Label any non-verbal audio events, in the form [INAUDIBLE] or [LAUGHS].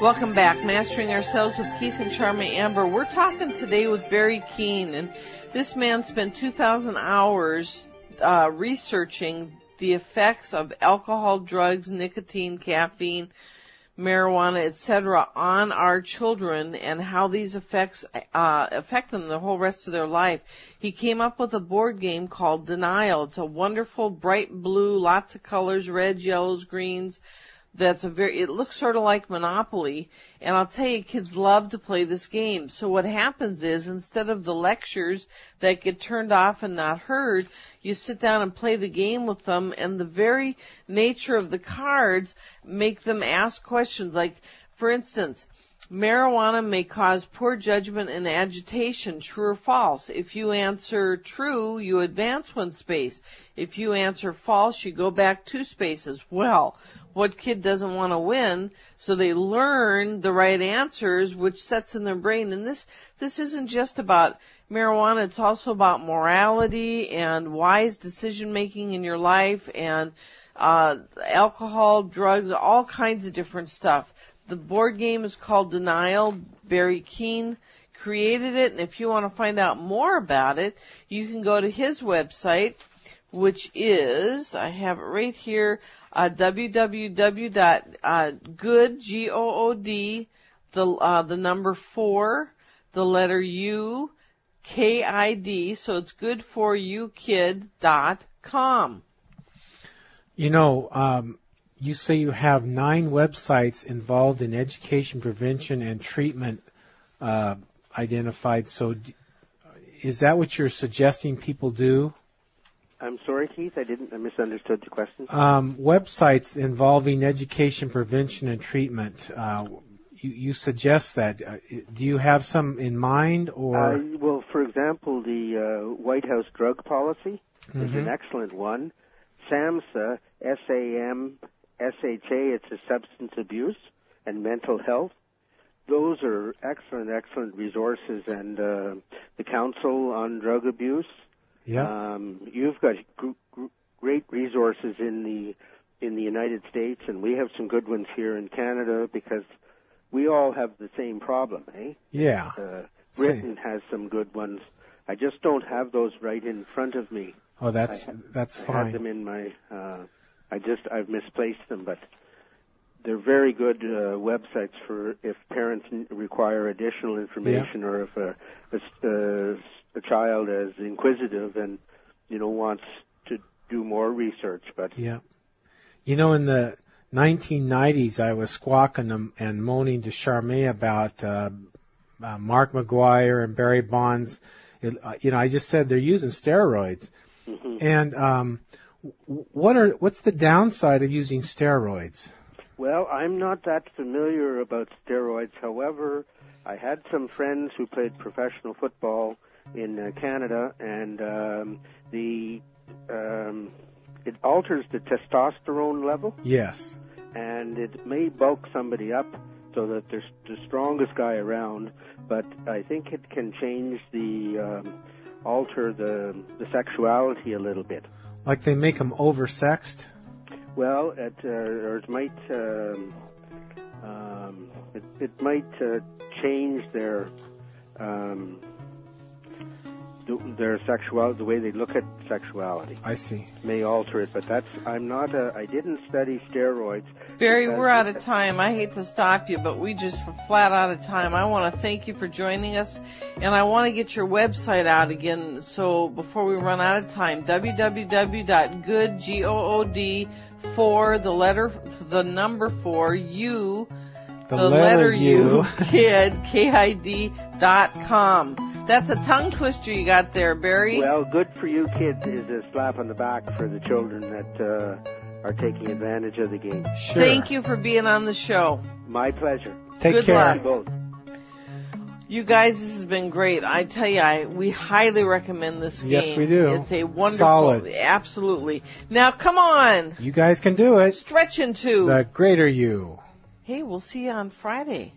Welcome back, Mastering Ourselves with Keith and Charmy Amber. We're talking today with Barry Keane, and this man spent 2,000 hours uh, researching the effects of alcohol, drugs, nicotine, caffeine, marijuana, etc., on our children and how these effects uh, affect them the whole rest of their life. He came up with a board game called Denial. It's a wonderful bright blue, lots of colors, reds, yellows, greens that's a very it looks sort of like monopoly and i'll tell you kids love to play this game. So what happens is instead of the lectures that get turned off and not heard you sit down and play the game with them and the very nature of the cards make them ask questions. Like for instance Marijuana may cause poor judgment and agitation, true or false. If you answer true, you advance one space. If you answer false, you go back two spaces. Well, what kid doesn't want to win? So they learn the right answers, which sets in their brain. And this, this isn't just about marijuana. It's also about morality and wise decision making in your life and, uh, alcohol, drugs, all kinds of different stuff. The board game is called Denial. Barry Keane created it. And if you want to find out more about it, you can go to his website, which is, I have it right here, uh, www.good, G-O-O-D, the, uh, the number four, the letter U, K-I-D, so it's good for you kid dot com. You know, um, you say you have nine websites involved in education, prevention, and treatment uh, identified. So, is that what you're suggesting people do? I'm sorry, Keith. I didn't. I misunderstood the question. Um, websites involving education, prevention, and treatment. Uh, you, you, suggest that. Uh, do you have some in mind, or? Uh, well, for example, the uh, White House drug policy mm-hmm. is an mm-hmm. excellent one. SAMHSA, S-A-M SHA, it's a substance abuse and mental health. Those are excellent, excellent resources, and uh, the Council on Drug Abuse. Yeah. Um, you've got gr- gr- great resources in the in the United States, and we have some good ones here in Canada because we all have the same problem, eh? Yeah. Uh, Britain has some good ones. I just don't have those right in front of me. Oh, that's that's I fine. I have them in my uh, I just I've misplaced them, but they're very good uh, websites for if parents require additional information yeah. or if a, a, a child is inquisitive and you know wants to do more research. But yeah, you know, in the 1990s, I was squawking and moaning to Charmaine about uh, uh, Mark McGwire and Barry Bonds. It, uh, you know, I just said they're using steroids, mm-hmm. and um, what are what's the downside of using steroids? Well, I'm not that familiar about steroids. However, I had some friends who played professional football in uh, Canada, and um, the um, it alters the testosterone level. Yes. And it may bulk somebody up so that they're the strongest guy around, but I think it can change the um, alter the the sexuality a little bit. Like they make them oversexed? Well, it, uh, or it might um, um, it, it might uh, change their um, their sexuality, the way they look at sexuality. I see. May alter it, but that's I'm not a I didn't study steroids. Barry, we're out of time. I hate to stop you, but we just flat out of time. I want to thank you for joining us, and I want to get your website out again. So before we run out of time, www.good g o o d for the letter the number four u the, the letter, letter U [LAUGHS] kid k i d dot com. That's a tongue twister you got there, Barry. Well, good for you kids is a slap on the back for the children that uh, are taking advantage of the game. Sure. Thank you for being on the show. My pleasure. Take good care. Luck. You guys, this has been great. I tell you, I we highly recommend this game. Yes, we do. It's a wonderful, Solid. absolutely. Now, come on. You guys can do it. Stretch into the greater you. Hey, we'll see you on Friday.